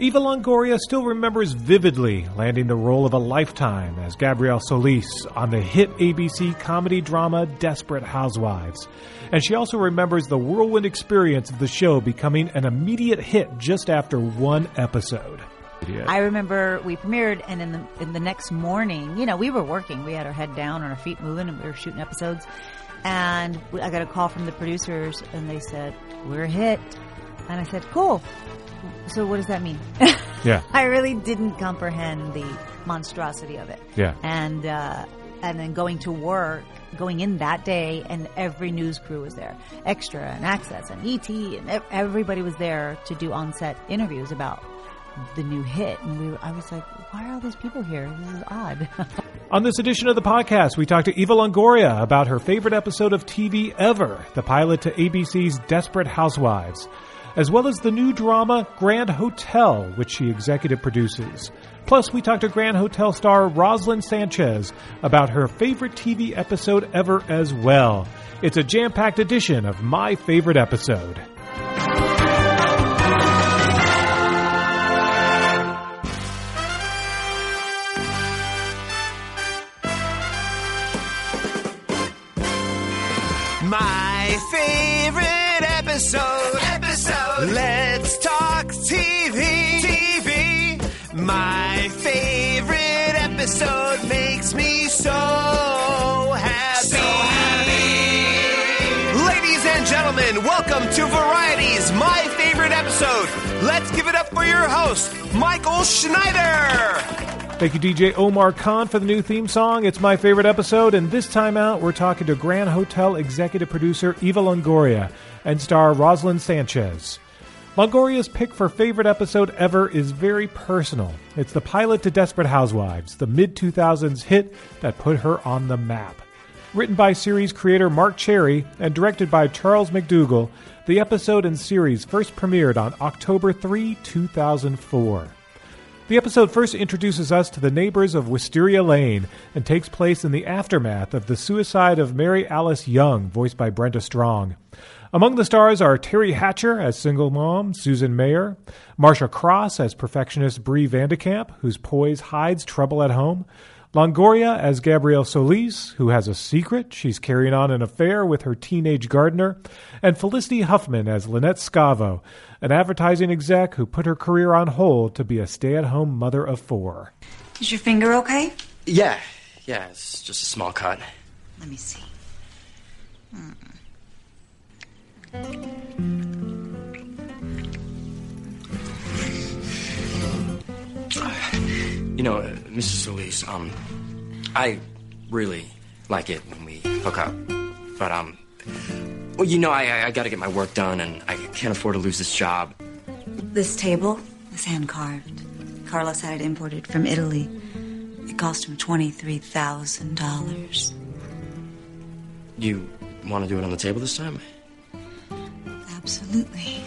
Eva Longoria still remembers vividly landing the role of a lifetime as Gabrielle Solis on the hit ABC comedy drama Desperate Housewives. And she also remembers the whirlwind experience of the show becoming an immediate hit just after one episode. I remember we premiered, and in the in the next morning, you know, we were working. We had our head down and our feet moving, and we were shooting episodes. And I got a call from the producers, and they said, "We're hit." And I said, "Cool." So what does that mean? Yeah. I really didn't comprehend the monstrosity of it. Yeah. And uh, and then going to work, going in that day, and every news crew was there, extra and access and ET, and everybody was there to do on-set interviews about the new hit. And we, were, I was like, why are all these people here? This is odd. On this edition of the podcast, we talked to Eva Longoria about her favorite episode of TV ever, the pilot to ABC's Desperate Housewives, as well as the new drama Grand Hotel, which she executive produces. Plus, we talked to Grand Hotel star Roselyn Sanchez about her favorite TV episode ever as well. It's a jam-packed edition of My Favorite Episode. My favorite episode. Episode. Let's talk TV. TV. My favorite episode makes me so happy. So happy. Ladies and gentlemen, welcome to Variety's My Favorite Episode. Let's give it up for your host, Michael Schneider. Thank you, DJ Omar Khan, for the new theme song. It's my favorite episode, and this time out, we're talking to Grand Hotel executive producer Eva Longoria and star Roselyn Sanchez. Longoria's pick for favorite episode ever is very personal. It's the pilot to Desperate Housewives, the mid 2000s hit that put her on the map. Written by series creator Marc Cherry and directed by Charles McDougall, the episode and series first premiered on October 3, 2004. The episode first introduces us to the neighbors of Wisteria Lane and takes place in the aftermath of the suicide of Mary Alice Young, voiced by Brenda Strong. Among the stars are Teri Hatcher as single mom Susan Mayer, Marcia Cross as perfectionist Bree Van de Kamp, whose poise hides trouble at home, Longoria as Gabrielle Solis, who has a secret she's carrying on an affair with her teenage gardener, and Felicity Huffman as Lynette Scavo, an advertising exec who put her career on hold to be a stay at home mother of four. Is your finger okay? Yeah, yeah, it's just a small cut. Let me see. Hmm. You know, uh, Mrs. Solis, um, I really like it when we hook up. But, um, well, you know, I, I, I gotta get my work done and I can't afford to lose this job. This table is hand carved. Carlos had it imported from Italy. It cost him $23,000. You wanna do it on the table this time? Absolutely.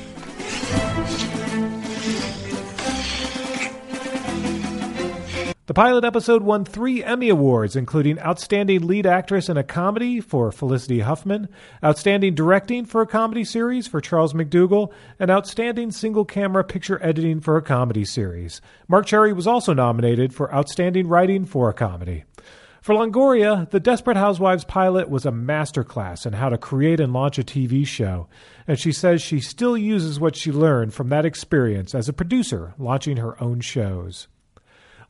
The pilot episode won three Emmy Awards, including Outstanding Lead Actress in a Comedy for Felicity Huffman, Outstanding Directing for a Comedy Series for Charles McDougall, and Outstanding Single Camera Picture Editing for a Comedy Series. Marc Cherry was also nominated for Outstanding Writing for a Comedy. For Longoria, the Desperate Housewives pilot was a masterclass in how to create and launch a TV show, and she says she still uses what she learned from that experience as a producer launching her own shows.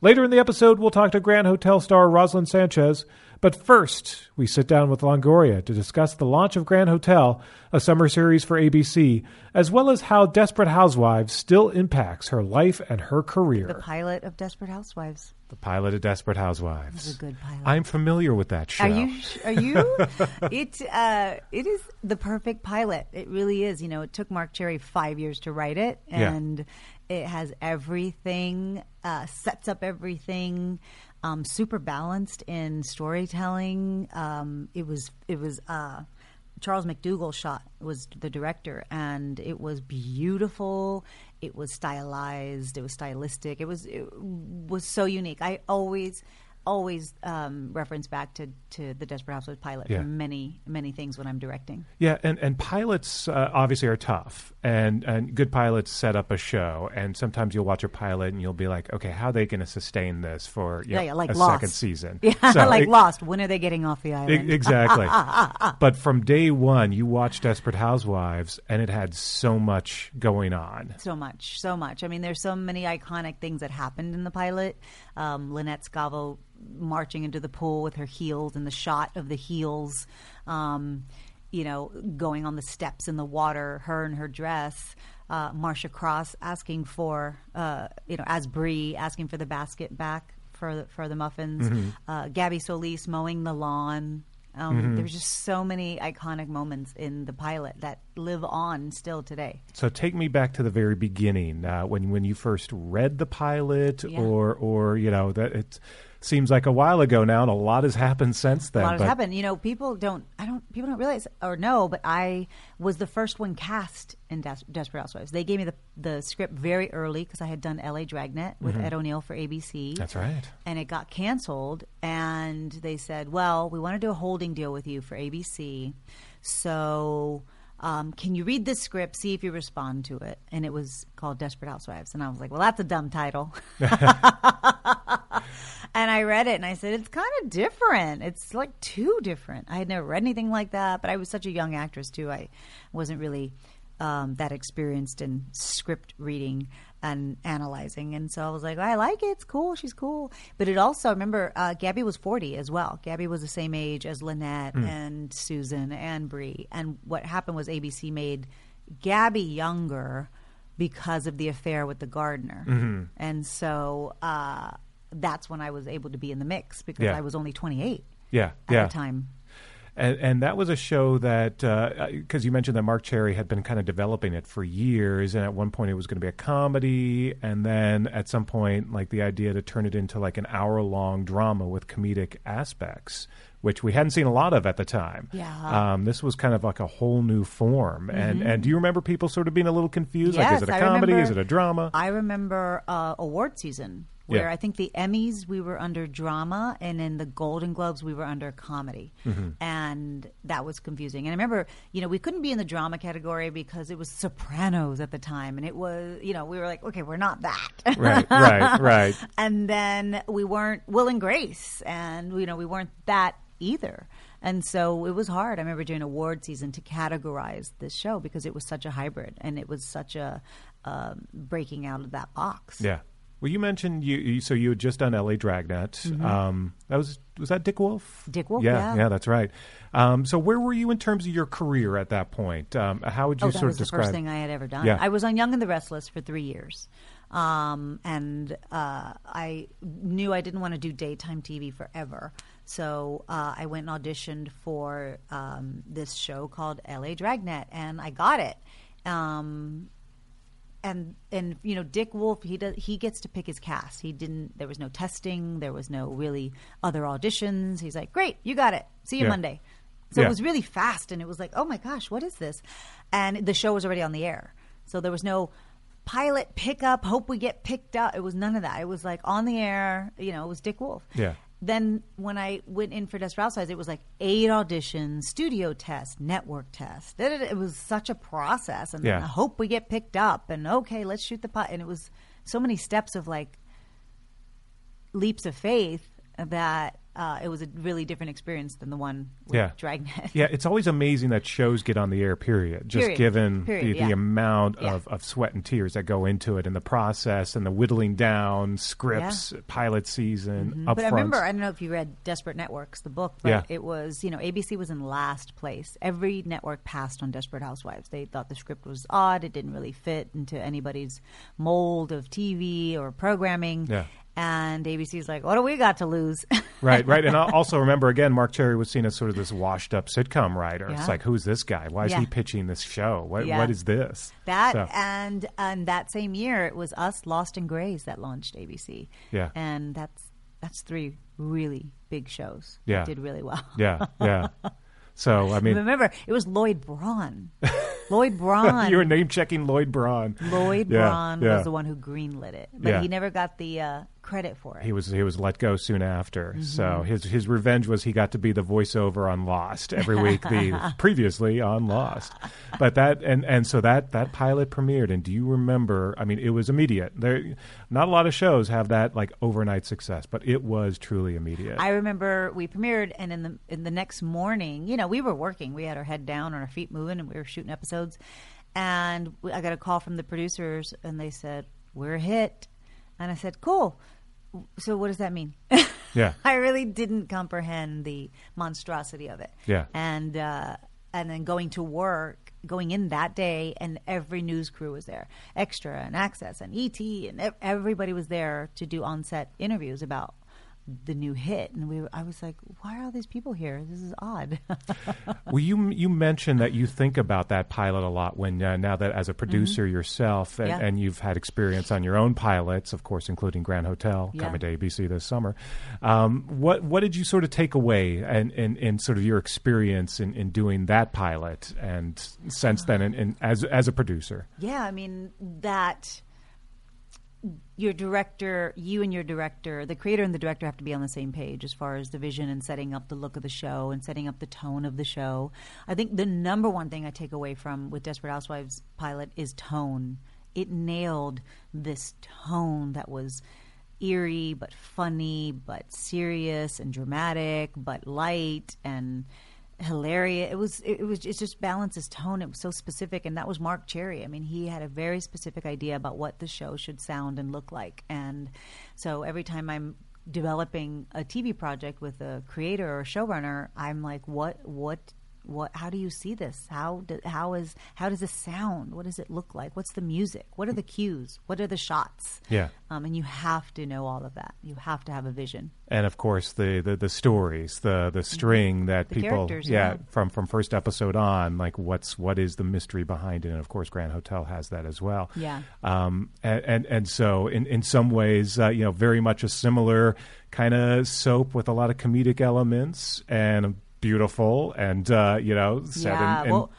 Later in the episode, we'll talk to Grand Hotel star Roselyn Sanchez. But first, we sit down with Longoria to discuss the launch of Grand Hotel, a summer series for ABC, as well as how Desperate Housewives still impacts her life and her career. the pilot of Desperate Housewives. The pilot of Desperate Housewives. good pilot. I'm familiar with that show. Are you? Are you? it uh, it is the perfect pilot. It really is. You know, it took Marc Cherry five years to write it, Yeah. and it has everything. Uh, sets up everything. Um, super balanced in storytelling. Um, it was. It was. Uh, Charles McDougall shot was the director, and it was beautiful. It was stylized. It was stylistic. It was it was so unique. I always always um, reference back to, to the Desperate Housewives pilot Yeah. for many many things when I'm directing. Yeah, and, and pilots uh, obviously are tough, and, and good pilots set up a show, and sometimes you'll watch a pilot and you'll be like, okay, how are they going to sustain this for you Yeah, know, yeah, like a Lost. second season? Yeah, So like it- Lost. When are they getting off the island? exactly. but from day one, you watch Desperate Housewives, and it had so much going on. so much, so much. I mean, there's so many iconic things that happened in the pilot. Um, Lynette Scavo marching into the pool with her heels and the shot of the heels. Um, you know, going on the steps in the water, her in her dress. Uh, Marcia Cross asking for, uh, you know, as Bree asking for the basket back for the, for the muffins. Mm-hmm. Uh, Gabby Solis mowing the lawn. Um, Mm-hmm. There's just so many iconic moments in the pilot that live on still today. So take me back to the very beginning, uh, when when you first read the pilot, Yeah. or or you know that it seems like a while ago now, and a lot has happened since then. a lot has happened. You know, people don't. I don't. People don't realize or know, but I was the first one cast in Des- Desperate Housewives. They gave me the the script very early because I had done L.A. Dragnet with Ed O'Neill for ABC. Mm-hmm. That's right. And it got canceled, and they said, "Well, we want to do a holding deal with you for ABC, so." Um, can you read this script? See if you respond to it. And it was called Desperate Housewives. And I was like, well, that's a dumb title. And I read it and I said, it's kind of different. It's like too different. I had never read anything like that, but I was such a young actress too. I wasn't really um, that experienced in script reading and analyzing. And so I was like, I like it. It's cool. She's cool. But it also, I remember, uh, Gabby was 40 as well. Gabby was the same age as Lynette and Susan and Bree. And what happened was ABC made Gabby younger because of the affair with the gardener. And so uh, that's when I was able to be in the mix because Yeah. I was only 28 Yeah, at yeah. the time. And, and that was a show that, because you mentioned that Marc Cherry had been kind of developing it for years, and at one point it was going to be a comedy, and then at some point, like the idea to turn it into like an hour long drama with comedic aspects, which we hadn't seen a lot of at the time. Yeah. Um, this was kind of like a whole new form. And and do you remember people sort of being a little confused? Yes, like, is it a I comedy? remember- Is it a drama? I remember uh, award season where Yeah. I think the Emmys we were under drama, and in the Golden Globes we were under comedy, Mm-hmm. and that was confusing. And I remember, you know, we couldn't be in the drama category because it was Sopranos at the time, and it was, you know, we were like, okay, we're not that, right, right, right. and then we weren't Will and Grace, and you know we weren't that either. And so it was hard. I remember during award season to categorize this show because it was such a hybrid and it was such a um, breaking out of that box. Yeah. Well, you mentioned you, you so you had just done L.A. Dragnet. Um, that was was that Dick Wolf? Mm-hmm. Dick Wolf, Yeah, yeah. that's right. Um, so where were you in terms of your career at that point? Um, how would you Oh, that was of the first thing I had ever done. Yeah. I was on Young and the Restless for three years, um, and uh, I knew I didn't want to do daytime TV forever. So uh, I went and auditioned for um, this show called L.A. Dragnet, and I got it. Um, and and you know Dick Wolf he does he gets to pick his cast. He didn't. There was no testing. There was no really other auditions. He's like, great, you got it. See you Yeah. Monday. So Yeah. it was really fast, and it was like, oh my gosh, what is this? And the show was already on the air, so there was no pilot pickup. Hope we get picked up. It was none of that. It was like on the air. You know, it was Dick Wolf. Yeah. Then when I went in for Desperate Housewives, it was like eight auditions, studio test, network test. It was such a process, and Yeah. I hope we get picked up. And okay, let's shoot the pot. And it was so many steps of like leaps of faith that uh, it was a really different experience than the one with Yeah. Dragnet. Yeah, it's always amazing that shows get on the air. Period. Just Period. given Period, the, the amount Yeah. of, of sweat and tears that go into it, and the process, and the whittling down scripts, pilot season, up But I remember, I don't know if you read Desperate Networks, the book, but Yeah. it was, you know, ABC was in last place. Every network passed on Desperate Housewives. They thought the script was odd. It didn't really fit into anybody's mold of TV or programming. Yeah. And ABC's like, what do we got to lose? Right, right. And I'll also remember again, Marc Cherry was seen as sort of this washed up sitcom writer. Yeah. It's like, who's this guy? Why is Yeah. he pitching this show? What, Yeah. what is this? That So- and and that same year it was us, Lost and Grey's, that launched ABC. Yeah. and that's that's three really big shows. that Yeah. did really well. yeah, yeah. So, I mean, Remember, it was Lloyd Braun. Lloyd Braun. you were name checking Lloyd Braun. Lloyd Yeah, Braun yeah. was the one who greenlit it, but Yeah. he never got the uh, credit for it. He was he was let go soon after. Mm-hmm. So his his revenge was he got to be the voiceover on Lost every week, the previously on Lost. But that and and so that that pilot premiered. And do you remember? I mean, it was immediate. There, not a lot of shows have that like overnight success, but it was truly immediate. I remember we premiered, and in the in the next morning, you know, we were working. We had our head down and our feet moving, and we were shooting episodes. And I got a call from the producers, and they said we're hit. And I said, "Cool. So what does that mean?" yeah, I really didn't comprehend the monstrosity of it. Yeah. And uh, and then going to work, going in that day, and every news crew was there, extra and access and ET, and everybody was there to do on-set interviews about the new hit. And we I was like, why are all these people here? This is odd. Well, you you mentioned that you think about that pilot a lot when uh, now that as a producer yourself and, Mm-hmm. Yeah. and you've had experience on your own pilots, of course, including Grand Hotel Yeah. coming to ABC this summer. Um, what what did you sort of take away and in, in, sort of your experience in, in doing that pilot and since then in, in, as as a producer? Yeah, I mean that your director, you and your director, the creator and the director have to be on the same page as far as the vision and setting up the look of the show and setting up the tone of the show. I think the number one thing I take away from with Desperate Housewives pilot is tone. It nailed this tone that was eerie but funny but serious and dramatic but light and hilarious. It was it, was it just balances tone. It was so specific, and that was Marc Cherry. I mean, he had a very specific idea about what the show should sound and look like, and so every time I'm developing a TV project with a creator or a showrunner, I'm like, what what what how do you see this? How do, how is how does this sound? What does it look like? What's the music? What are the cues? What are the shots? Yeah. um, and you have to know all of that. You have to have a vision. And of course, the, the, the stories, the the string that The people, characters, yeah, yeah. from from first episode on, like what's what is the mystery behind it, and of course, Grand Hotel has that as well. Yeah. Um, and, and and so in in some ways, uh, you know, very much a similar kind of soap with a lot of comedic elements and beautiful and uh, you know set yeah in, in well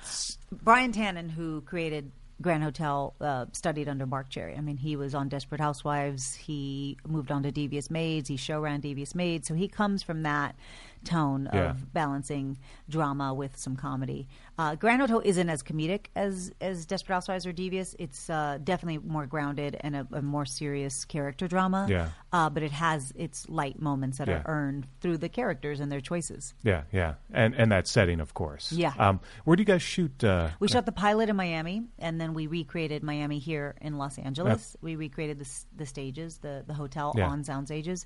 brian tanen who created grand hotel uh, studied under marc cherry. I mean he was on desperate housewives. He moved on to devious maids. He show ran devious maids. So he comes from that tone Yeah. of balancing drama with some comedy uh, grand hotel isn't as comedic as as desperate housewives or devious it's uh, definitely more grounded and a, a more serious character drama Yeah. uh, but it has its light moments that Yeah. are earned through the characters and their choices yeah yeah and and that setting of course Yeah. um, where do you guys shoot uh, We shot the pilot in Miami, and then we recreated Miami here in Los Angeles. we recreated the, the stages, the the hotel Yeah. on sound stages.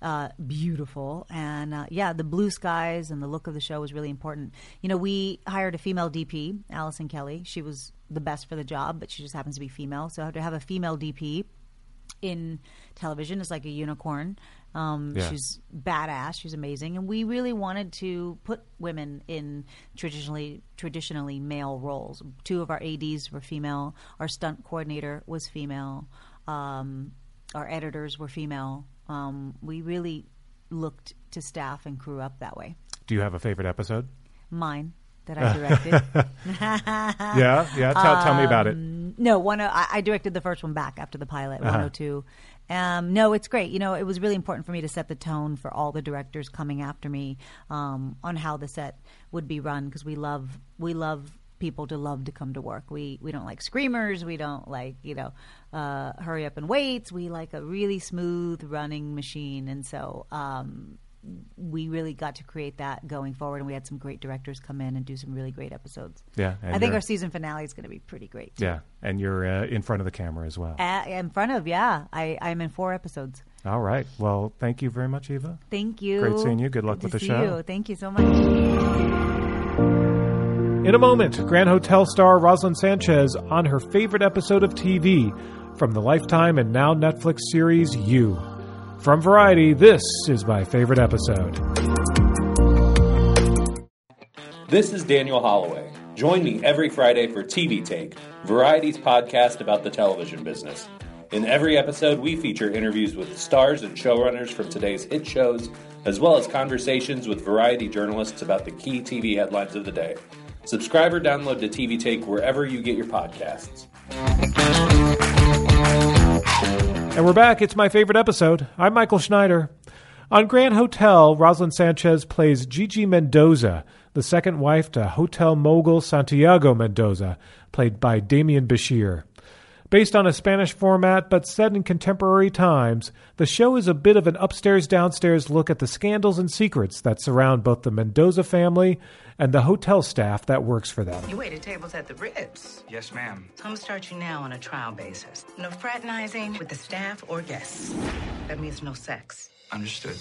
Uh, beautiful, and uh, yeah, the blue skies and the look of the show was really important. You know, we hired a female DP, Allison Kelly. She was the best for the job, but she just happens to be female. So to have a female DP in television is like a unicorn. Um, Yeah. She's badass. She's amazing, and we really wanted to put women in traditionally traditionally male roles. Two of our ads were female. Our stunt coordinator was female. Um, our editors were female. Um, we really looked to staff and crew up that way. do you have a favorite episode Mine that I directed. yeah yeah tell, tell me about it No, one. I, I directed the first one back after the pilot, Uh-huh. 102. Um, no, it's great. You know, it was really important for me to set the tone for all the directors coming after me um, on how the set would be run because we love we love people to love to come to work. We we don't like screamers. We don't like you know uh, hurry up and waits. We like a really smooth running machine, and so. Um, we really got to create that going forward, and we had some great directors come in and do some really great episodes. Yeah, I think our season finale is going to be pretty great. too. yeah and you're uh, in front of the camera as well Uh, in front of, yeah. I, I'm in four episodes. All right. Well, thank you very much, Eva. Thank you. Great seeing you. Good luck to with the show. You. Thank you so much. In a moment, Grand Hotel star Roselyn Sanchez on her favorite episode of TV from the Lifetime and now Netflix series You. From Variety, this is my favorite episode. This is Daniel Holloway. Join me every Friday for TV Take, Variety's podcast about the television business. In every episode, we feature interviews with stars and showrunners from today's hit shows, as well as conversations with Variety journalists about the key TV headlines of the day. Subscribe or download to TV Take wherever you get your podcasts. And we're back. It's my favorite episode. I'm Michael Schneider. On Grand Hotel, Roselyn Sanchez plays Gigi Mendoza, the second wife to hotel mogul Santiago Mendoza, played by Demián Bichir. Based on a Spanish format but set in contemporary times, the show is a bit of an upstairs downstairs look at the scandals and secrets that surround both the Mendoza family and the hotel staff that works for them. You waited tables at the Ritz. Yes, ma'am. So I'm gonna start you now on a trial basis. No fraternizing with the staff or guests. That means no sex. Understood.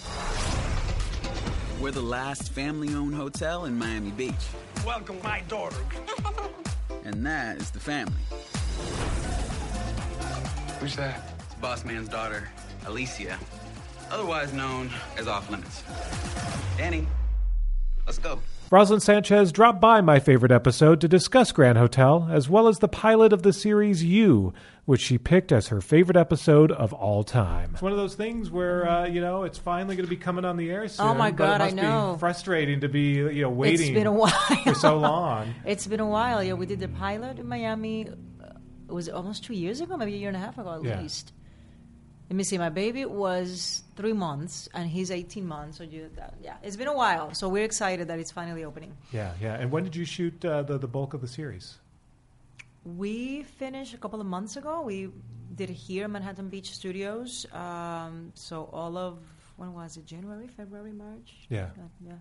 We're the last family owned hotel in Miami Beach. Welcome my daughter. And that is the family. Who's that? It's boss man's daughter, Alicia, otherwise known as Off Limits. Danny, let's go. Roselyn Sanchez dropped by my favorite episode to discuss Grand Hotel, as well as the pilot of the series You, which she picked as her favorite episode of all time. It's one of those things where uh, you know it's finally going to be coming on the air soon. Oh my but it God, I know. Be frustrating to be you know waiting. It's been a while. for so long. It's been a while. Yeah, we did the pilot in Miami. Uh, was almost two years ago? Maybe a year and a half ago at Yeah. least. Let me see. My baby was three months, and he's eighteen months. So you, that, yeah, it's been a while. So we're excited that it's finally opening. Yeah, yeah. And when did you shoot uh, the the bulk of the series? We finished a couple of months ago. We did it here at Manhattan Beach Studios. Um, so all of when was it? January, February, March. Yeah. Uh, yeah.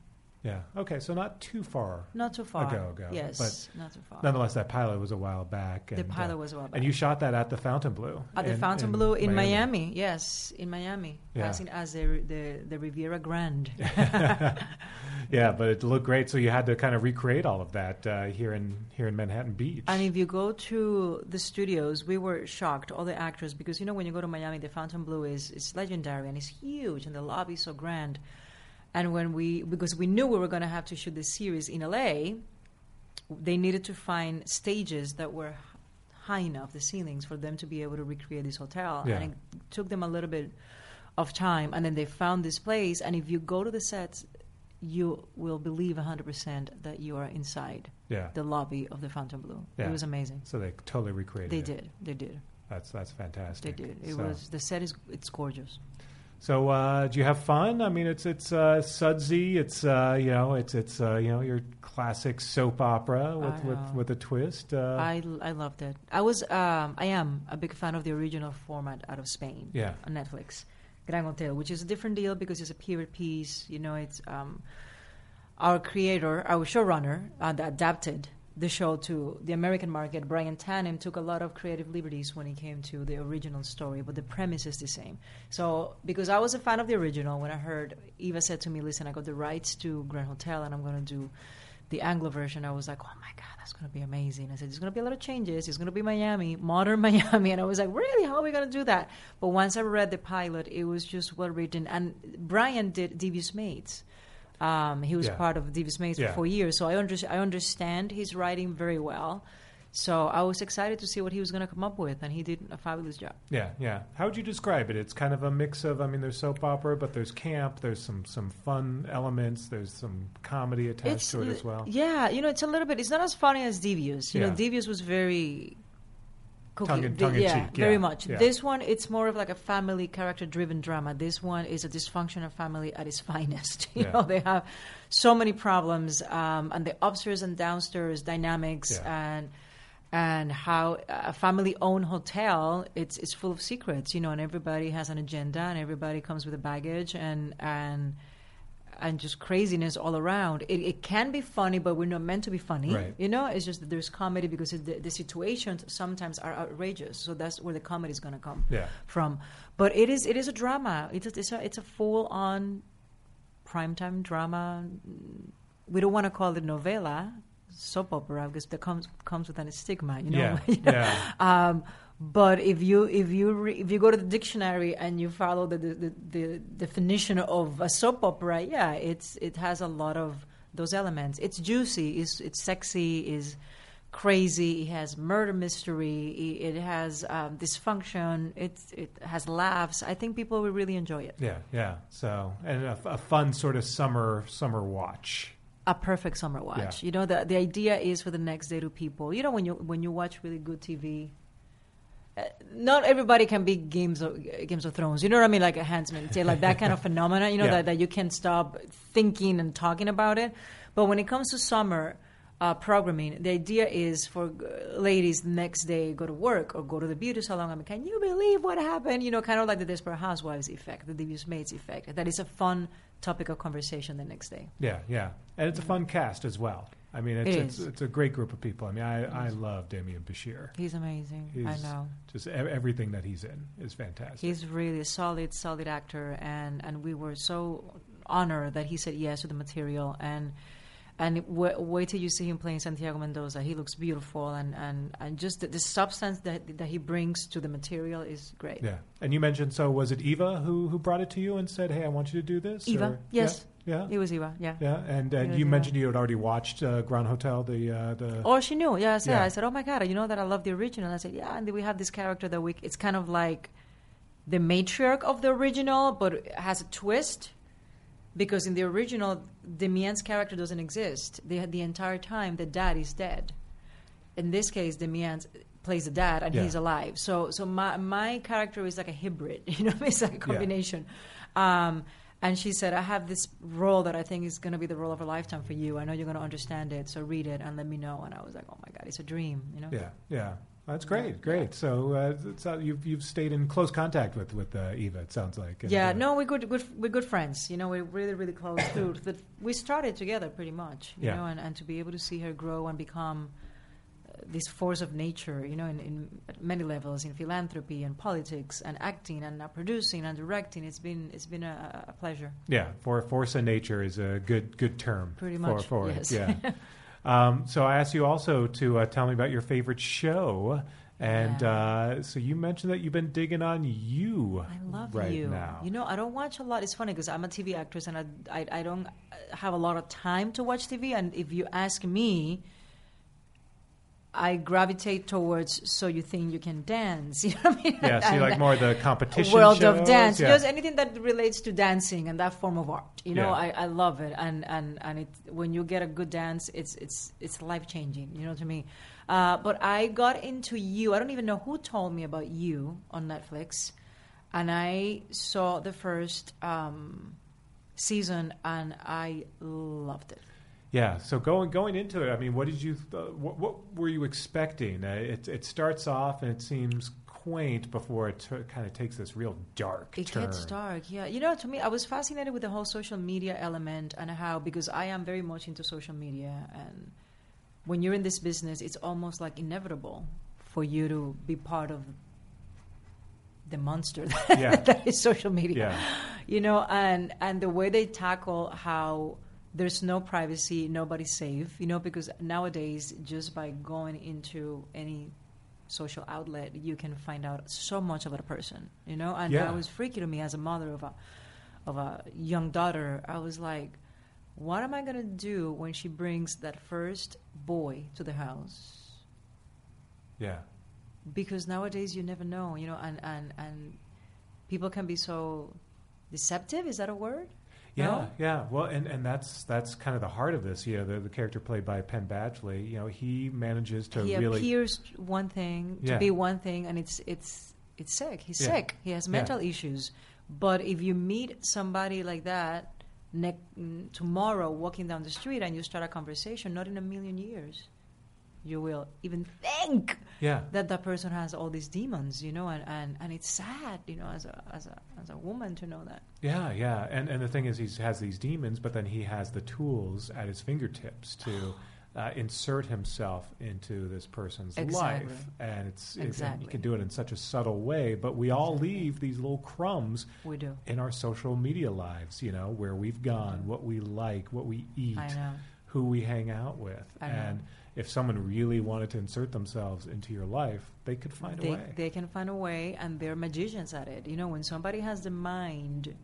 Yeah. Okay, so not too far. Not too far. Ago, ago. Yes, but not too far. Nonetheless, that pilot was a while back. The and, uh, pilot was a while back. And you shot that at the Fontainebleau. At the in- Fontainebleau in Miami. yes, in Miami, Yeah. passing as the, the the Riviera Grande. yeah, but it looked great. So you had to kind of recreate all of that uh, here in here in Manhattan Beach. and if you go to the studios, we were shocked, all the actors, because you know when you go to Miami, the Fontainebleau is is legendary and it's huge, and the lobby is so grand. And when we, because we knew we were going to have to shoot this series in LA, they needed to find stages that were high enough, the ceilings, for them to be able to recreate this hotel. Yeah. And it took them a little bit of time. And then they found this place. And if you go to the sets, you will believe 100% that you are inside Yeah. the lobby of the Fontainebleau. Yeah. It was amazing. So they totally recreated They it. They did. They did. That's that's fantastic. They did. It So- was the set is it's gorgeous. So, uh, do you have fun? I mean, it's it's uh, sudsy. It's uh, you know, it's it's uh, you know, your classic soap opera with with, with a twist. Uh, I, I loved it. I was um, I am a big fan of the original format out of Spain. Yeah. On Netflix, Gran Hotel, which is a different deal because it's a period piece. You know, it's um, our creator, our showrunner, uh, adapted the show to the American market. Brian Tanen took a lot of creative liberties when it came to the original story, but the premise is the same. So, because I was a fan of the original, when I heard Eva said to me, "Listen, I got the rights to Grand Hotel, and I'm going to do." the Anglo version, I was like, oh my God, that's going to be amazing. I said, there's going to be a lot of changes. It's going to be Miami, modern Miami. And I was like, really? How are we going to do that? But once I read the pilot, it was just well written. And Brian did Devious Maids. Um, he was Yeah. part of Devious Maids Yeah. for four years. So I, under- I understand his writing very well. So I was excited to see what he was going to come up with. And he did a fabulous job. yeah, yeah. How would you describe it? It's kind of a mix of. I mean, there's soap opera, but there's camp. There's some some fun elements. There's some comedy attached to it as well. Yeah, you know, it's a little bit. It's not as funny as Devious. You Yeah. know, Devious was very. Tongue in- the- tongue in yeah, cheek, very yeah, much. yeah. This one, it's more of like a family character-driven drama. This one is a dysfunctional family at its finest. You know, they have so many problems, um, and the upstairs and downstairs dynamics, and and how a family-owned hotel it's it's full of secrets. You know, and everybody has an agenda, and everybody comes with a baggage, and and and just craziness all around. It, it can be funny, but we're not meant to be funny. Right. You know, it's just that there's comedy because the, the situations sometimes are outrageous. So that's where the comedy is going to come Yeah. from. But it is it is a drama. It's a, it's a, it's a full on primetime drama. We don't want to call it novela, soap opera, because that comes comes with a stigma. You know. Yeah, yeah. Um, But if you if you re, if you go to the dictionary and you follow the, the, the, the definition of a soap opera, yeah, it's it has a lot of those elements. It's juicy, it's it's sexy, is crazy. It has murder mystery. It, it has um, dysfunction. It it has laughs. I think people will really enjoy it. Yeah, yeah. So and a, a fun sort of summer summer watch. A perfect summer watch. You know, the the idea is for the next day to people. You know, when you when you watch really good TV. Not everybody can be Games of Games of Thrones. You know what I mean, like a Handmaid's, like that kind of phenomena. You know Yeah. that, that you can't stop thinking and talking about it. But when it comes to summer uh, programming, the idea is for ladies the next day go to work or go to the beauty salon. I mean, can you believe what happened? You know, kind of like the Desperate Housewives effect, the Devious Maids effect. That is a fun topic of conversation the next day. Yeah, yeah, and it's a fun cast as well. I mean, it's It it's, it's a great group of people. I mean, I, I love Demián Bichir. He's amazing. I He's know. Just everything that he's in is fantastic. He's really a solid, solid actor, and, and we were so honored that he said yes to the material. And and w- wait till you see him playing Santiago Mendoza. He looks beautiful, and, and, and just the, the substance that that he brings to the material is great. Yeah, and you mentioned so was it Eva who who brought it to you and said, "Hey, I want you to do this"? Eva, or- yes. yeah, yeah, It was Eva, yeah. yeah. And and you mentioned you had already watched uh, Grand Hotel, the uh, the. Oh, she knew. Yeah, I said. Yeah. I said, "Oh my god, you know that I love the original." I said, "Yeah," and we have this character that we. It's kind of like the matriarch of the original, but it has a twist because in the original, Demián's character doesn't exist. The the entire time, the dad is dead. In this case, Demián plays the dad, and Yeah. he's alive. So, so my my character is like a hybrid. You know, it's like a combination. Um, and she said, I have this role that I think is going to be the role of a lifetime for you. I know you're going to understand it, so read it and let me know. And I was like, oh my God, it's a dream, you know? Yeah, yeah. That's great, great. So uh, it's, uh, you've you've stayed in close contact with with uh, Eva. It sounds like. And, Yeah, uh, no, we're good, good, we're good friends. You know, we're really, really close. through we started together pretty much. You Yeah. know, and, and to be able to see her grow and become this force of nature. You know, in, in many levels, in philanthropy and politics and acting and uh, producing and directing. It's been, it's been a, a pleasure. Yeah, for force of nature is a good good term. Pretty for, much, for yes. it. Yeah. um, so I asked you also to uh, tell me about your favorite show, and uh, so you mentioned that you've been digging on you. I love right you. now. You know, I don't watch a lot. It's funny because I'm a TV actress and I, I, I don't have a lot of time to watch TV. And if you ask me, I gravitate towards So You Think You Can Dance. You know what I mean? Yeah, so you like more of the competition World of dance. Yeah. Just anything that relates to dancing and that form of art. You know, Yeah. I, I love it. And, and, and it, when you get a good dance, it's, it's, it's life changing, you know, to me. Uh, but I got into you. I don't even know who told me about you on Netflix. And I saw the first um, season and I loved it. Yeah. So going going into it, I mean, what did you? Uh, what, what were you expecting? Uh, it it starts off and it seems quaint before it t- kind of takes this real dark It turn. gets dark, yeah. You know, to me, I was fascinated with the whole social media element and how, because I am very much into social media, and when you're in this business, it's almost like inevitable for you to be part of the monster that, Yeah. that is social media. Yeah. You know, and and the way they tackle how there's no privacy, nobody's safe. You know, because nowadays, just by going into any social outlet, you can find out so much about a person. You know, and Yeah. that was freaky to me as a mother of a of a young daughter. I was like, what am I gonna do when she brings that first boy to the house? Yeah. because nowadays you never know, you know, and and and people can be so deceptive. Is that a word? Yeah, No? yeah. Well, and, and that's that's kind of the heart of this. You know, the, the character played by Penn Badgley. You know, he manages to he really. appears one thing to Yeah. be one thing, and it's it's it's sick. He's Yeah. sick. He has Yeah. mental issues. But if you meet somebody like that ne- tomorrow, walking down the street, and you start a conversation, not in a million years, you will even think Yeah. that that person has all these demons, you know, and, and, and it's sad, you know, as a as a as a woman to know that. Yeah, yeah. And and the thing is, he has these demons, but then he has the tools at his fingertips to. Uh, insert himself into this person's Exactly. life, and it's it- and Exactly. you can do it in such a subtle way. But we all leave these little crumbs We do. in our social media lives. You know, where we've gone, what we like, what we eat, who we hang out with, I know. If someone really wanted to insert themselves into your life, they could find they, a way. They can find a way, and they're magicians at it. You know, when somebody has the mind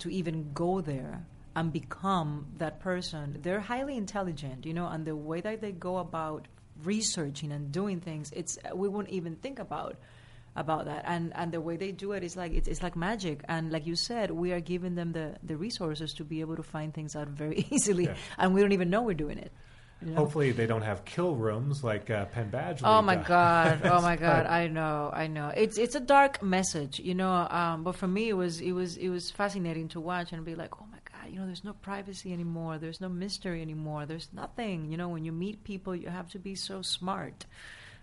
to even go there and become that person, they're highly intelligent. You know, and the way that they go about researching and doing things, it's we wouldn't even think about about that and and the way they do it is like it's, it's like magic and like you said we are giving them the the resources to be able to find things out very easily Yeah. and we don't even know we're doing it know? Hopefully, they don't have kill rooms like uh, Penn Badgley. Oh my does. god! Oh my god! I know, I know. It's it's a dark message, you know. Um, but for me, it was it was it was fascinating to watch and be like, oh my god, you know, there's no privacy anymore. There's no mystery anymore. There's nothing. You know, when you meet people, you have to be so smart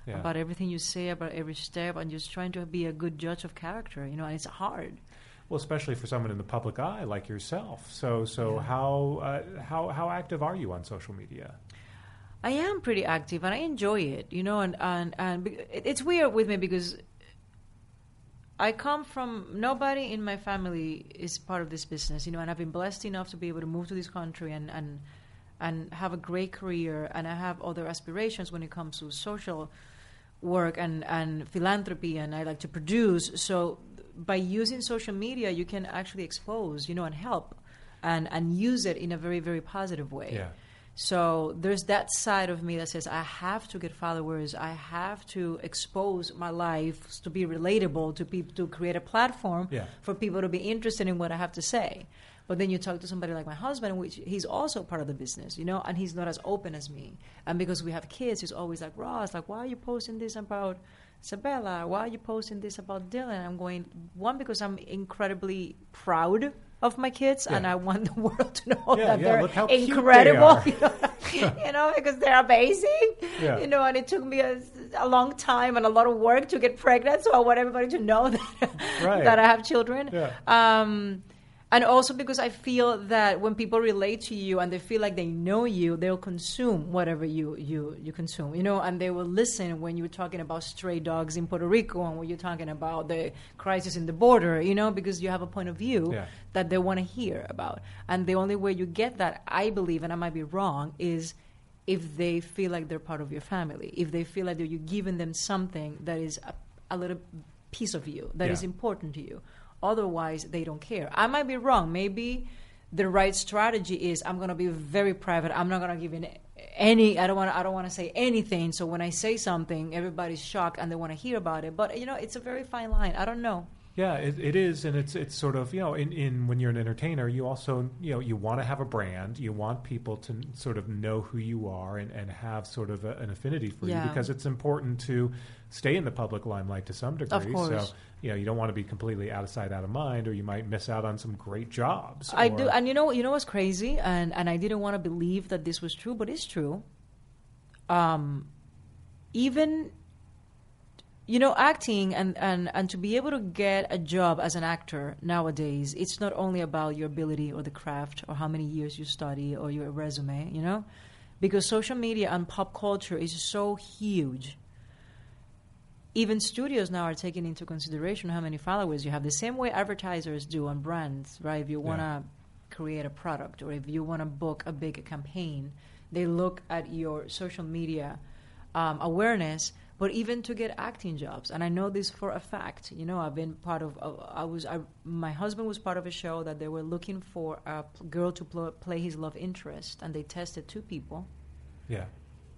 Yeah. about everything you say, about every step, and just trying to be a good judge of character. You know, and it's hard. Well, especially for someone in the public eye like yourself. So, so how uh, how how active are you on social media? I am pretty active and I enjoy it, you know, and and and it's weird with me because I come from nobody in my family is part of this business, you know, and I've been blessed enough to be able to move to this country and and and have a great career, and I have other aspirations when it comes to social work and and philanthropy, and I like to produce. So by using social media, you can actually expose, you know, and help, and and use it in a very very positive way. Yeah. So there's that side of me that says I have to get followers. I have to expose my life to be relatable to people to create a platform Yeah. for people to be interested in what I have to say. But then you talk to somebody like my husband, which he's also part of the business, you know, and he's not as open as me. And because we have kids, he's always like, Ross, like, why are you posting this about Isabella? Why are you posting this about Dylan? I'm going, one, because I'm incredibly proud of my kids and I want the world to know Yeah, that yeah, they're look how cute they incredible. are. you know, because they're amazing. Yeah. You know, and it took me a, a long time and a lot of work to get pregnant, so I want everybody to know that Right. that I have children. Yeah. Um, and also because I feel that when people relate to you and they feel like they know you, they'll consume whatever you, you, you consume, you know, and they will listen when you're talking about stray dogs in Puerto Rico and when you're talking about the crisis in the border, you know, because you have a point of view Yeah. that they want to hear about. And the only way you get that, I believe, and I might be wrong, is if they feel like they're part of your family, if they feel like you're giving them something that is a, a little piece of you that is Yeah. important to you. Otherwise, they don't care. I might be wrong. Maybe the right strategy is I'm going to be very private. I'm not going to give in any. I don't want. I don't want to say anything. So when I say something, everybody's shocked and they want to hear about it. But you know, it's a very fine line. I don't know. Yeah, it, it is, and it's it's sort of you know, in, in when you're an entertainer, you also you know you want to have a brand, you want people to sort of know who you are and, and have sort of a, an affinity for Yeah. you because it's important to stay in the public limelight to some degree. Of course. So you know you don't want to be completely out of sight, out of mind, or you might miss out on some great jobs. I or- do, and you know, you know what's crazy, and and I didn't want to believe that this was true, but it's true. Um, even you know, acting and, and, and to be able to get a job as an actor nowadays, it's not only about your ability or the craft or how many years you study or your resume, you know? Because social media and pop culture is so huge. Even studios now are taking into consideration how many followers you have, the same way advertisers do on brands, right? If you want to create a product or if you want to book a big campaign, they look at your social media um, awareness but even to get acting jobs. And i know this for a fact. You know i've been part of i was I, my husband was part of a show that they were looking for a p- girl to pl- play his love interest and they tested two people. Yeah,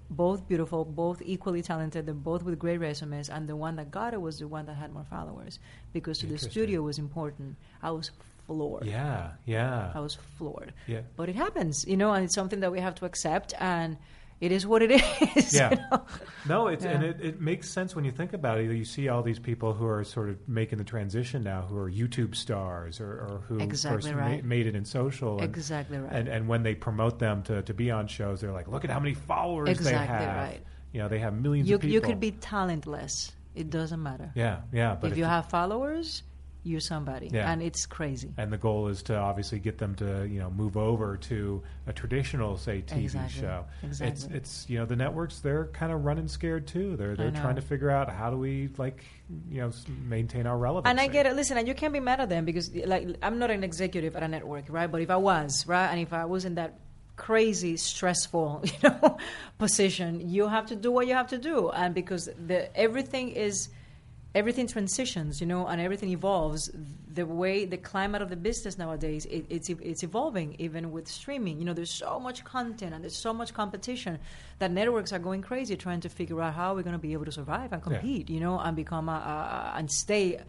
both beautiful both equally talented they're both with great resumes and the one that got it was the one that had more followers because to the studio was important. I was floored. Yeah, yeah, i was floored. Yeah. but it happens you know and it's something that we have to accept and it is what it is Yeah. you know? No, it's and it, it makes sense when you think about it. You see all these people who are sort of making the transition now, who are YouTube stars or, or who Exactly first right. ma- made it in social. And, Exactly right. And and when they promote them to, to be on shows, they're like, look at how many followers they Exactly have. right. You know, they have millions you, of people. you could be talentless. It doesn't matter. Yeah, yeah. But if you have followers, you're somebody, Yeah. and it's crazy. and the goal is to obviously get them to you know move over to a traditional say TV Exactly. show. It's Exactly. it's it's you know the networks they're kind of running scared too. They're they're trying to figure out how do we like you know maintain our relevance. And I get it. Listen, and you can't be mad at them because, like, I'm not an executive at a network, right? But if I was, right, and if I was in that crazy stressful you know position you have to do what you have to do and because the everything is everything transitions you know and everything evolves the way the climate of the business nowadays it, it's it's evolving even with streaming you know there's so much content and there's so much competition that networks are going crazy trying to figure out how we're going to be able to survive and Yeah. compete you know and become a, a and stay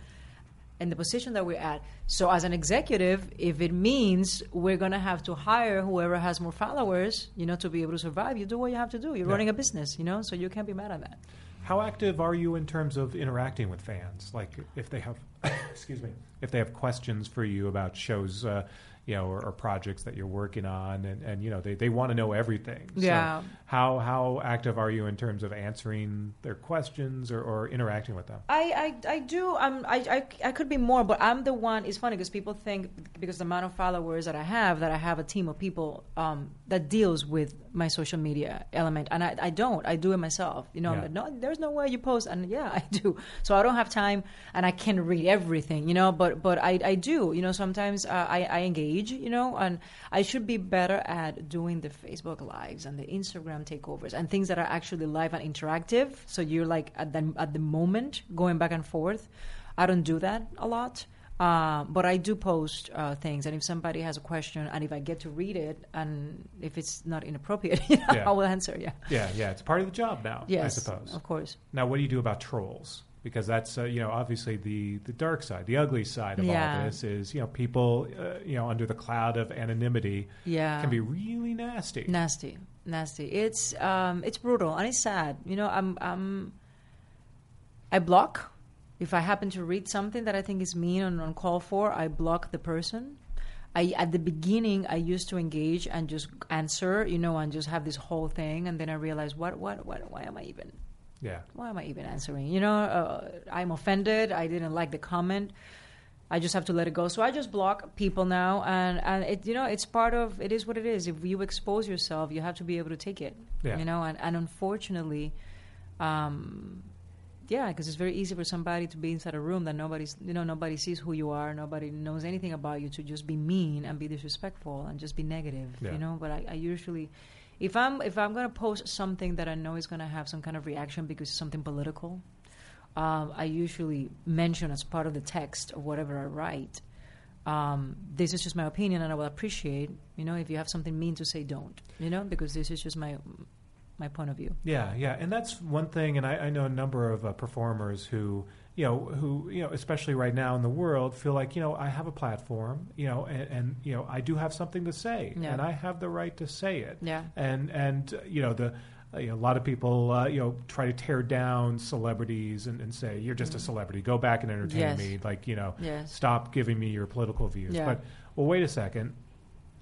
in the position that we're at. So, as an executive, if it means we're going to have to hire whoever has more followers, you know, to be able to survive, you do what you have to do. You're Yeah. running a business, you know, so you can't be mad at that. How active are you in terms of interacting with fans? Like if they have, excuse me, if they have questions for you about shows, uh, you know, or, or projects that you're working on, and, and you know they, they want to know everything. So Yeah. how how active are you in terms of answering their questions or, or interacting with them? I, I, I do. Um, I, I, I could be more, but I'm the one. It's funny because people think because the amount of followers that I have that I have a team of people um, that deals with my social media element, and I, I don't. I do it myself. You know, I'm Yeah. like, no, there's no way you post, and yeah, I do. So I don't have time, and I can't read everything. You know, but but I, I do. You know, sometimes uh, I, I engage. You know, and I should be better at doing the Facebook lives and the Instagram takeovers and things that are actually live and interactive. So you're like at the at the moment going back and forth. I don't do that a lot. Uh, but I do post uh, things, and if somebody has a question, and if I get to read it, and if it's not inappropriate, you know, Yeah. I will answer. Yeah. Yeah, yeah, it's part of the job now. Yes, I suppose. of course. Now, what do you do about trolls? Because that's uh, you know obviously the the dark side, the ugly side of Yeah. all this is you know people uh, you know under the cloud of anonymity Yeah. can be really nasty. Nasty, nasty. It's um, it's brutal and it's sad. You know, I'm I'm I block if I happen to read something that I think is mean and uncalled for. I block the person. I at the beginning I used to engage and just answer, you know, and just have this whole thing, and then I realized what what what why am I even Yeah. why am I even answering? You know, uh, I'm offended. I didn't like the comment. I just have to let it go. So I just block people now, and and it you know it's part of it is what it is. If you expose yourself, you have to be able to take it. Yeah. You know, and and unfortunately, um, yeah, because it's very easy for somebody to be inside a room that nobody's you know nobody sees who you are, nobody knows anything about you to just be mean and be disrespectful and just be negative. Yeah. You know, but I, I usually. If I'm if I'm gonna post something that I know is gonna have some kind of reaction because it's something political, um, I usually mention as part of the text of whatever I write. Um, this is just my opinion, and I will appreciate. You know, if you have something mean to say, don't. You know, because this is just my my point of view. Yeah, yeah, and that's one thing. And I, I know a number of uh, performers who, you know, who you know, especially right now in the world, feel like you know I have a platform, you know, and, and you know I do have something to say, Yeah. and I have the right to say it. Yeah. and and you know the. You know, a lot of people, uh, you know, try to tear down celebrities and, and say you're just a celebrity. Go back and entertain Yes. me. Like, you know, Yes. stop giving me your political views. Yeah. But well, wait a second.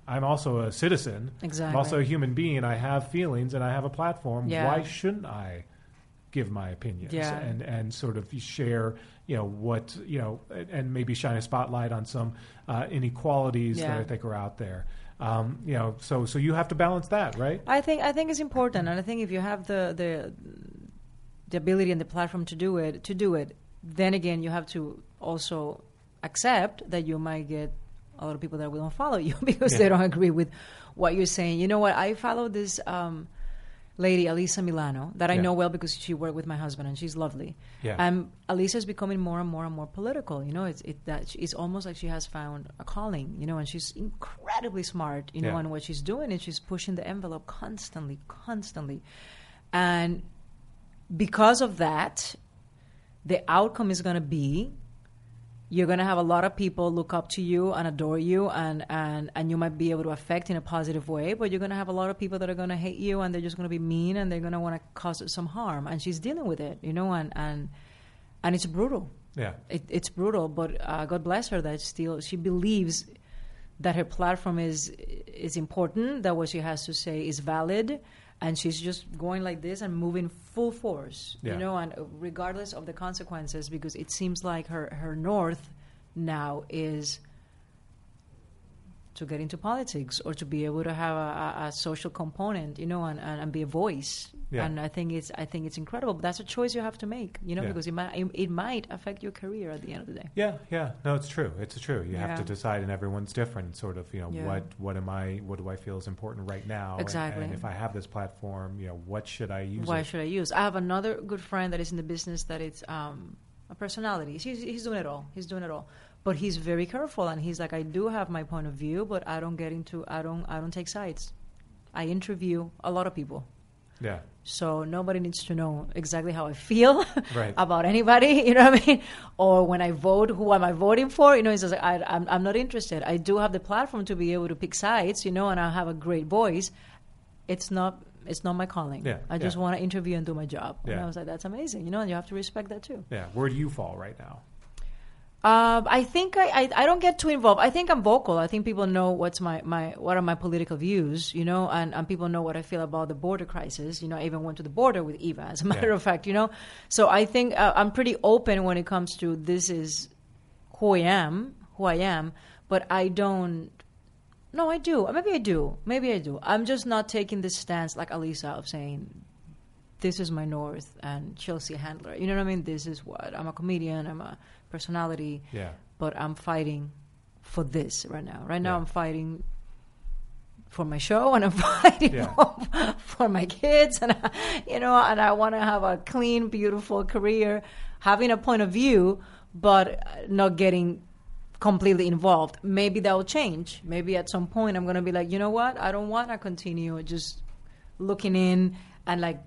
I'm also a citizen. Exactly. I'm also a human being. I have feelings and I have a platform. Yeah. Why shouldn't I give my opinions Yeah. and and sort of share you know what you know and- maybe shine a spotlight on some uh, inequalities that I think are out there. Um, you know, so so you have to balance that, right? I think I think it's important, and I think if you have the the the ability and the platform to do it, to do it, then again you have to also accept that you might get a lot of people that will not follow you because Yeah. they don't agree with what you're saying. You know what? I follow this um, lady, Alyssa Milano, that I Yeah. know well because she worked with my husband and she's lovely. Yeah. Um, Alisa is becoming more and more and more political. You know, it's it that she- it's almost like she has found a calling. You know, and she's incredibly smart. You know, Yeah. on what she's doing, and she's pushing the envelope constantly, constantly, and because of that, the outcome is going to be you're going to have a lot of people look up to you and adore you and, and, and you might be able to affect in a positive way but you're going to have a lot of people that are going to hate you and they're just going to be mean and they're going to want to cause some harm and she's dealing with it you know and and, and it's brutal Yeah. it, it's brutal but uh, god bless her that still she believes that her platform is is important that what she has to say is valid and she's just going like this and moving full force Yeah. you know and regardless of the consequences because it seems like her her north now is to get into politics or to be able to have a, a, social component, you know, and, and, and be a voice. Yeah. And I think it's I think it's incredible. But that's a choice you have to make, you know, Yeah. because it might it, it might affect your career at the end of the day. Yeah, yeah. No, it's true. It's true. You have to decide, and everyone's different. Sort of, you know, Yeah. what what am I? What do I feel is important right now? And- Exactly. And, if I have this platform, you know, what should I use? Why it? should I use? I have another good friend that is in the business that it's um, a personality. He's, he's doing it all. He's doing it all. But he's very careful, and he's like, I do have my point of view, but I don't get into. I don't. I don't take sides. I interview a lot of people. Yeah. So nobody needs to know exactly how I feel Right. about anybody. You know what I mean? Or when I vote, who am I voting for? You know, it's just like I, I'm, I'm not interested. I do have the platform to be able to pick sides. You know, and I have a great voice. It's not. It's not my calling. Yeah, I just yeah. want to interview and do my job. And Yeah. I was like, that's amazing. You know, and you have to respect that too. Yeah. Where do you fall right now? Uh, I think I, I, I don't get too involved. I think I'm vocal. I think people know what's my, my what are my political views, you know, and, and people know what I feel about the border crisis. You know, I even went to the border with Eva, as a matter Yeah. of fact, you know. So I think uh, I'm pretty open when it comes to this is who I am, who I am, but I don't. No, I do. Maybe I do. Maybe I do. I'm just not taking this stance like Alyssa of saying this is my north and Chelsea Handler. You know what I mean? This is what I'm a comedian. I'm a personality. Yeah. But I'm fighting for this right now. Right now, Yeah. I'm fighting for my show and I'm fighting Yeah. for, my kids and I, you know and I want to have a clean, beautiful career, having a point of view, but not getting completely involved. Maybe that will change. Maybe at some point I'm going to be like, you know what? I don't want to continue just looking in and like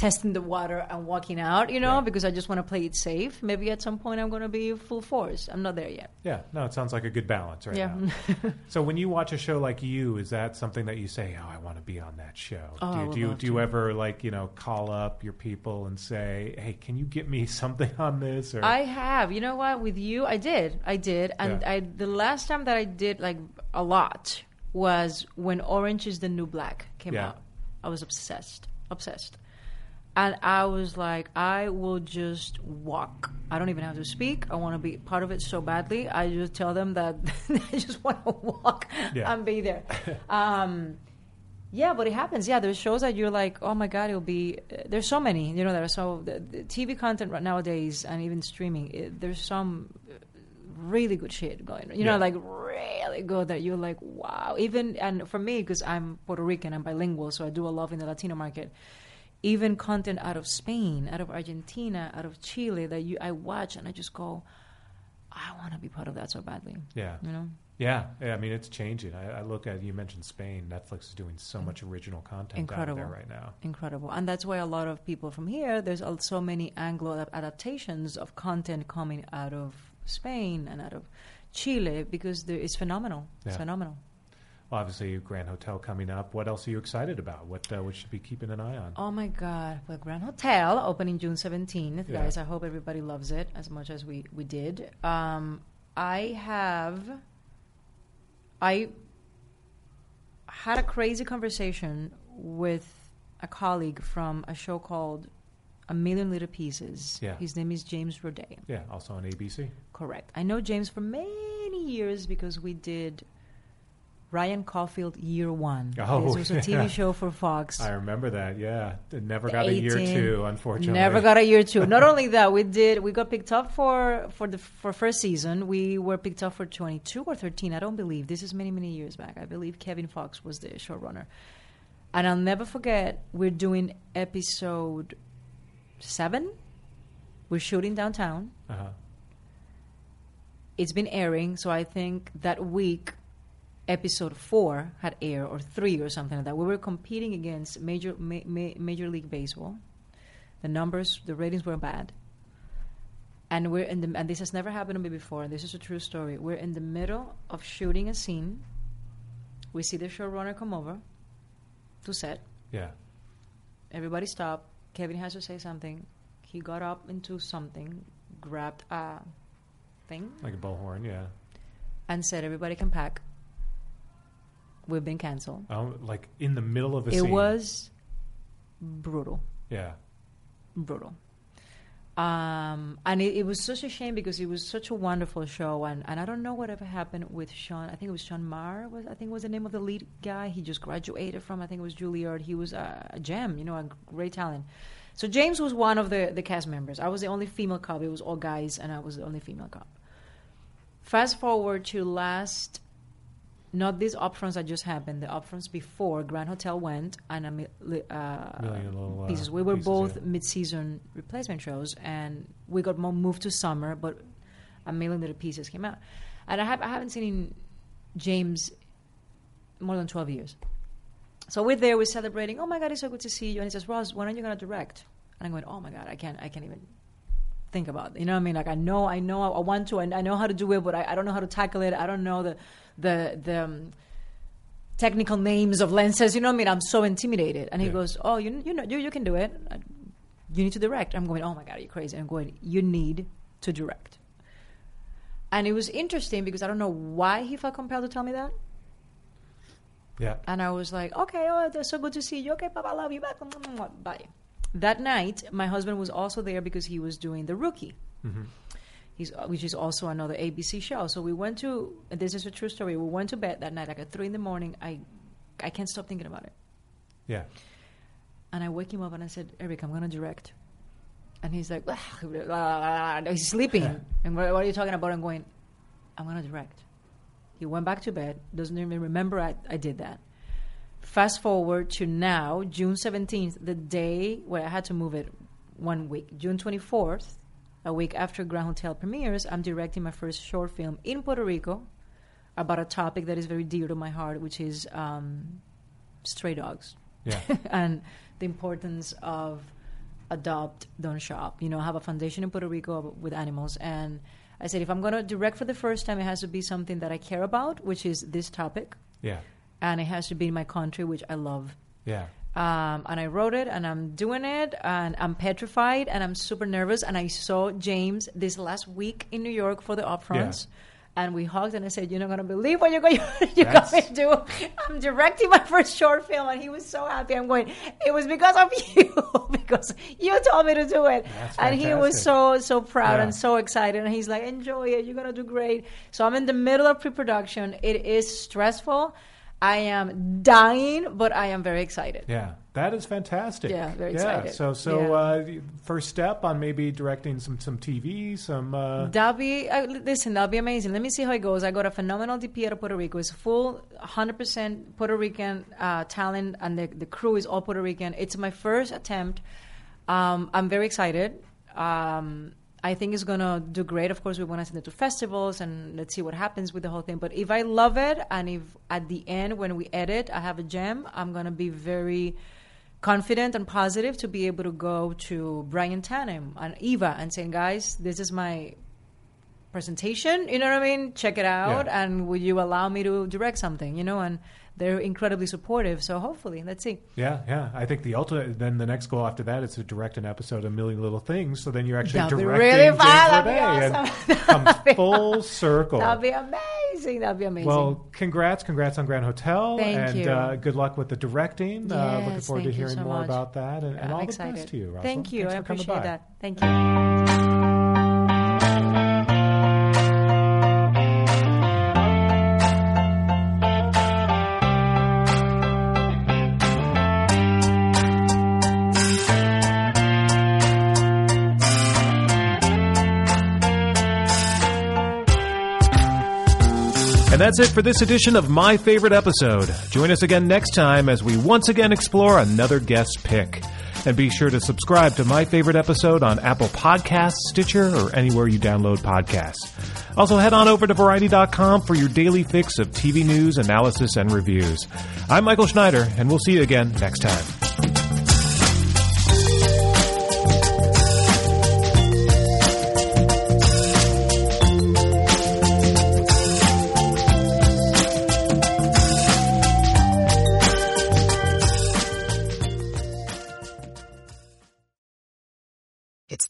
testing the water and walking out, you know, because I just want to play it safe. Maybe at some point I'm going to be full force. I'm not there yet. Yeah. No, it sounds like a good balance right Yeah. now. so when you watch a show like you, is that something that you say, "Oh, I want to be on that show"? Oh, do you do you, do you ever like you know call up your people and say, "Hey, can you get me something on this?" Or I have. You know what? With you, I did. I did. And Yeah. I the last time that I did like a lot was when Orange is the New Black came Yeah. out. I was obsessed. Obsessed. And I was like, I will just walk. I don't even have to speak. I want to be part of it so badly. I just tell them that I just want to walk Yeah. and be there. um, yeah, but it happens. Yeah, there's shows that you're like, oh my god, it'll be. There's so many, you know. There are so the, the TV content right nowadays, and even streaming. It, there's some really good shit going. on. You know, Yeah. like really good that you're like, wow. Even and for me, because I'm Puerto Rican, I'm bilingual, so I do a lot in the Latino market. Even content out of Spain, out of Argentina, out of Chile that you I watch and I just go, I want to be part of that so badly. Yeah. you know. Yeah, yeah. I mean, it's changing. I, I look at you mentioned Spain. Netflix is doing so mm. much original content incredible out there right now. incredible and that's why a lot of people from here there's also many anglo adaptations of content coming out of spain and out of chile because there, it's phenomenal it's Yeah. phenomenal Well, obviously, Grand Hotel coming up. What else are you excited about? What uh, what should be keeping an eye on? oh my god well grand hotel opening june 17th Yeah. guys i hope everybody loves it as much as we we did um, i have i had a crazy conversation with a colleague from a show called A Million Little Pieces. Yeah. His name is James Roday. Yeah, also on ABC. Correct. I know James for many years because we did Ryan Caulfield Year One. Oh, this was a TV yeah. show for Fox. I remember that. Yeah, It never got a year two, unfortunately. Never got a year two. Not only that, we did. We got picked up for for the for first season. We were picked up for twenty two or thirteen. I don't believe this is many many years back. I believe Kevin Fox was the showrunner, and I'll never forget. We're doing episode seven. We're shooting downtown. Uh-huh. It's been airing, so I think that week episode four had air or three or something like that. We were competing against major ma- ma- Major League Baseball. The numbers, the ratings were bad, and we're in the and this has never happened to me before. And this is a true story. We're in the middle of shooting a scene. We see the showrunner come over to set. Yeah. Everybody stopped. Kevin has to say something. He got up into something, grabbed a thing, Like a bullhorn, yeah. and said, "Everybody can pack." We've been canceled. Oh, like in the middle of a It scene. was brutal, Yeah. brutal. Um, and it, it was such a shame because it was such a wonderful show, and, and I don't know whatever happened with Sean. I think it was Sean Maher. Was I think was the name of the lead guy. He just graduated from I think it was Juilliard. He was a, a gem, you know, a great talent. So James was one of the the cast members. I was the only female cop. It was all guys, and I was the only female cop. Fast forward to last not these upfronts that just happened. The upfronts before Grand Hotel went and a mi- uh, Million little, uh, pieces. We were pieces, both yeah. mid-season replacement shows, and we got mo- moved to summer, but a million little pieces came out. And I, have, I haven't seen James more than twelve years. So we're there, we're celebrating. Oh my God, it's so good to see you. And he says, Ross, when are you going to direct? And I'm going, Oh my God, I can't, I can't even think about. You know what I mean? Like I know, I know, I want to, and I know how to do it, but I, I don't know how to tackle it. I don't know the the the um, technical names of lenses. You know what I mean? I'm so intimidated. And he Yeah. goes, "Oh, you you know, you you can do it. Uh, You need to direct." I'm going, "Oh my god, are you crazy?" I'm going, "You need to direct." And it was interesting because I don't know why he felt compelled to tell me that. Yeah. And I was like, okay, oh, that's so good to see you. Okay, Papa, I love you. Bye. Bye. That night, my husband was also there because he was doing The Rookie, Mm-hmm. He's, uh, which is also another ABC show. So we went to, this is a true story, we went to bed that night, like at 3 in the morning. I, I can't stop thinking about it. Yeah. And I wake him up and I said, Eric, I'm going to direct. And he's like, ah, ah, ah, he's sleeping. and what, what are you talking about? I'm going, I'm going to direct. He went back to bed, doesn't even remember I, I did that. Fast forward to now, June 17th, the day where I had to move it one week. June 24th, a week after Grand Hotel premieres, I'm directing my first short film in Puerto Rico about a topic that is very dear to my heart, which is um, stray dogs. Yeah. and the importance of adopt, don't shop. You know, I have a foundation in Puerto Rico with animals. And I said, if I'm going to direct for the first time, it has to be something that I care about, which is this topic. Yeah. And it has to be in my country, which I love. Yeah. Um, and I wrote it, and I'm doing it, and I'm petrified, and I'm super nervous. And I saw James this last week in New York for the upfronts. And we hugged, and I said, "You're not gonna believe what you're going you're to do. I'm directing my first short film, and he was so happy. I'm going. It was because of you, because you told me to do it. That's and he was so so proud Yeah. and so excited. And he's like, "Enjoy it. You're gonna do great." So I'm in the middle of pre-production. It is stressful. I am dying, but I am very excited. Yeah, that is fantastic. Yeah, very yeah. excited. So, so Yeah. uh, first step on maybe directing some some TV, some. Uh, That'll be uh, listen. That'll be amazing. Let me see how it goes. I got a phenomenal DP out of Puerto Rico. It's full, hundred percent Puerto Rican uh, talent, and the the crew is all Puerto Rican. It's my first attempt. Um, I'm very excited. Um, I think it's gonna do great. Of course, we want to send it to festivals, and let's see what happens with the whole thing. But if I love it, and if at the end when we edit, I have a gem, I'm gonna be very confident and positive to be able to go to Brian Tanen and Eva and saying, guys, this is my presentation. You know what I mean? Check it out, Yeah. and will you allow me to direct something? You know, and they're incredibly supportive. So hopefully, let's see. yeah, yeah. I think the ultimate. Then the next goal after that is to direct an episode of Million Little Things. So then you're actually That'd be directing really James fun. That'd be awesome. and comes full circle. That'd be amazing. That'd be amazing. Well, congrats, congrats on Grand Hotel, Thank and you. Uh, good luck with the directing. uh, looking forward to hearing so more much. about that, and, and I'm all excited. the best to you. Roselyn. Thank you. Thanks I appreciate that. Thank you. And that's it for this edition of My Favorite Episode. Join us again next time as we once again explore another guest pick. And be sure to subscribe to My Favorite Episode on Apple Podcasts, Stitcher, or anywhere you download podcasts. Also, head on over to Variety.com for your daily fix of TV news, analysis, and reviews. I'm Michael Schneider, and we'll see you again next time.